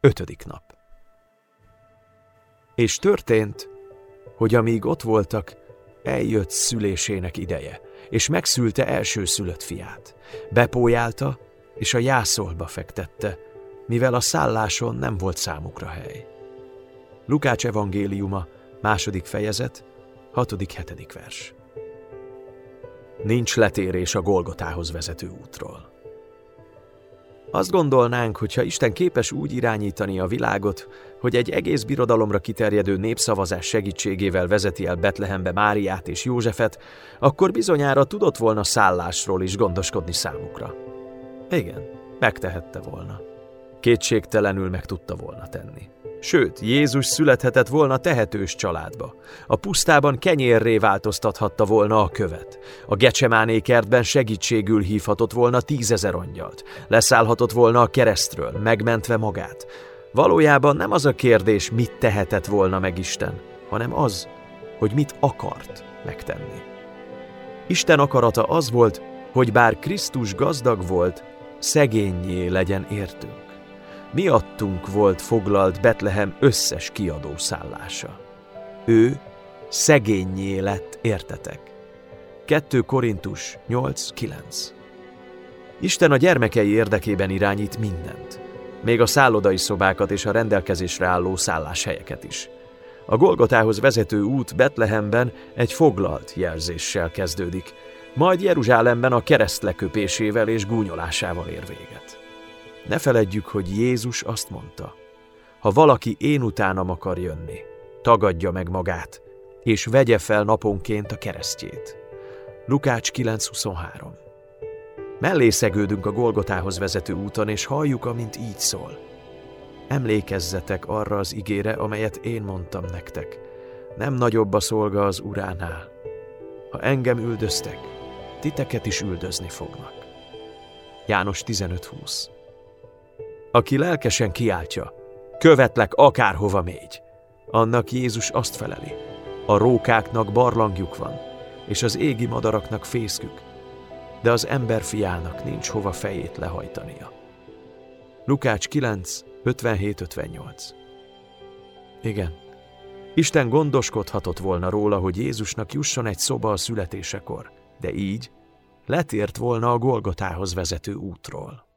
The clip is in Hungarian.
Ötödik nap. És történt, hogy amíg ott voltak, eljött szülésének ideje, és megszülte első szülött fiát. Bepójálta, és a jászolba fektette, mivel a szálláson nem volt számukra hely. Lukács evangéliuma, második fejezet, hatodik, hetedik vers. Nincs letérés a Golgotához vezető útról. Azt gondolnánk, hogy ha Isten képes úgy irányítani a világot, hogy egy egész birodalomra kiterjedő népszavazás segítségével vezeti el Betlehembe Máriát és Józsefet, akkor bizonyára tudott volna szállásról is gondoskodni számukra. Igen, megtehette volna. Kétségtelenül meg tudta volna tenni. Sőt, Jézus születhetett volna tehetős családba. A pusztában kenyérré változtathatta volna a követ. A gecsemáné kertben segítségül hívhatott volna tízezer angyalt. Leszállhatott volna a keresztről, megmentve magát. Valójában nem az a kérdés, mit tehetett volna meg Isten, hanem az, hogy mit akart megtenni. Isten akarata az volt, hogy bár Krisztus gazdag volt, szegényé legyen értünk miattunk volt foglalt Betlehem összes kiadó szállása. Ő szegényé lett, értetek. 2 Korintus 8.9 Isten a gyermekei érdekében irányít mindent, még a szállodai szobákat és a rendelkezésre álló szálláshelyeket is. A Golgotához vezető út Betlehemben egy foglalt jelzéssel kezdődik, majd Jeruzsálemben a kereszt leköpésével és gúnyolásával ér véget. Ne feledjük, hogy Jézus azt mondta, ha valaki én utánam akar jönni, tagadja meg magát, és vegye fel naponként a keresztjét. Lukács 9.23 Mellé szegődünk a Golgotához vezető úton, és halljuk, amint így szól. Emlékezzetek arra az igére, amelyet én mondtam nektek. Nem nagyobb a szolga az uránál. Ha engem üldöztek, titeket is üldözni fognak. János 15.20 aki lelkesen kiáltja, követlek akárhova mégy. Annak Jézus azt feleli, a rókáknak barlangjuk van, és az égi madaraknak fészkük, de az ember fiának nincs hova fejét lehajtania. Lukács 9, 57-58 Igen, Isten gondoskodhatott volna róla, hogy Jézusnak jusson egy szoba a születésekor, de így letért volna a Golgotához vezető útról.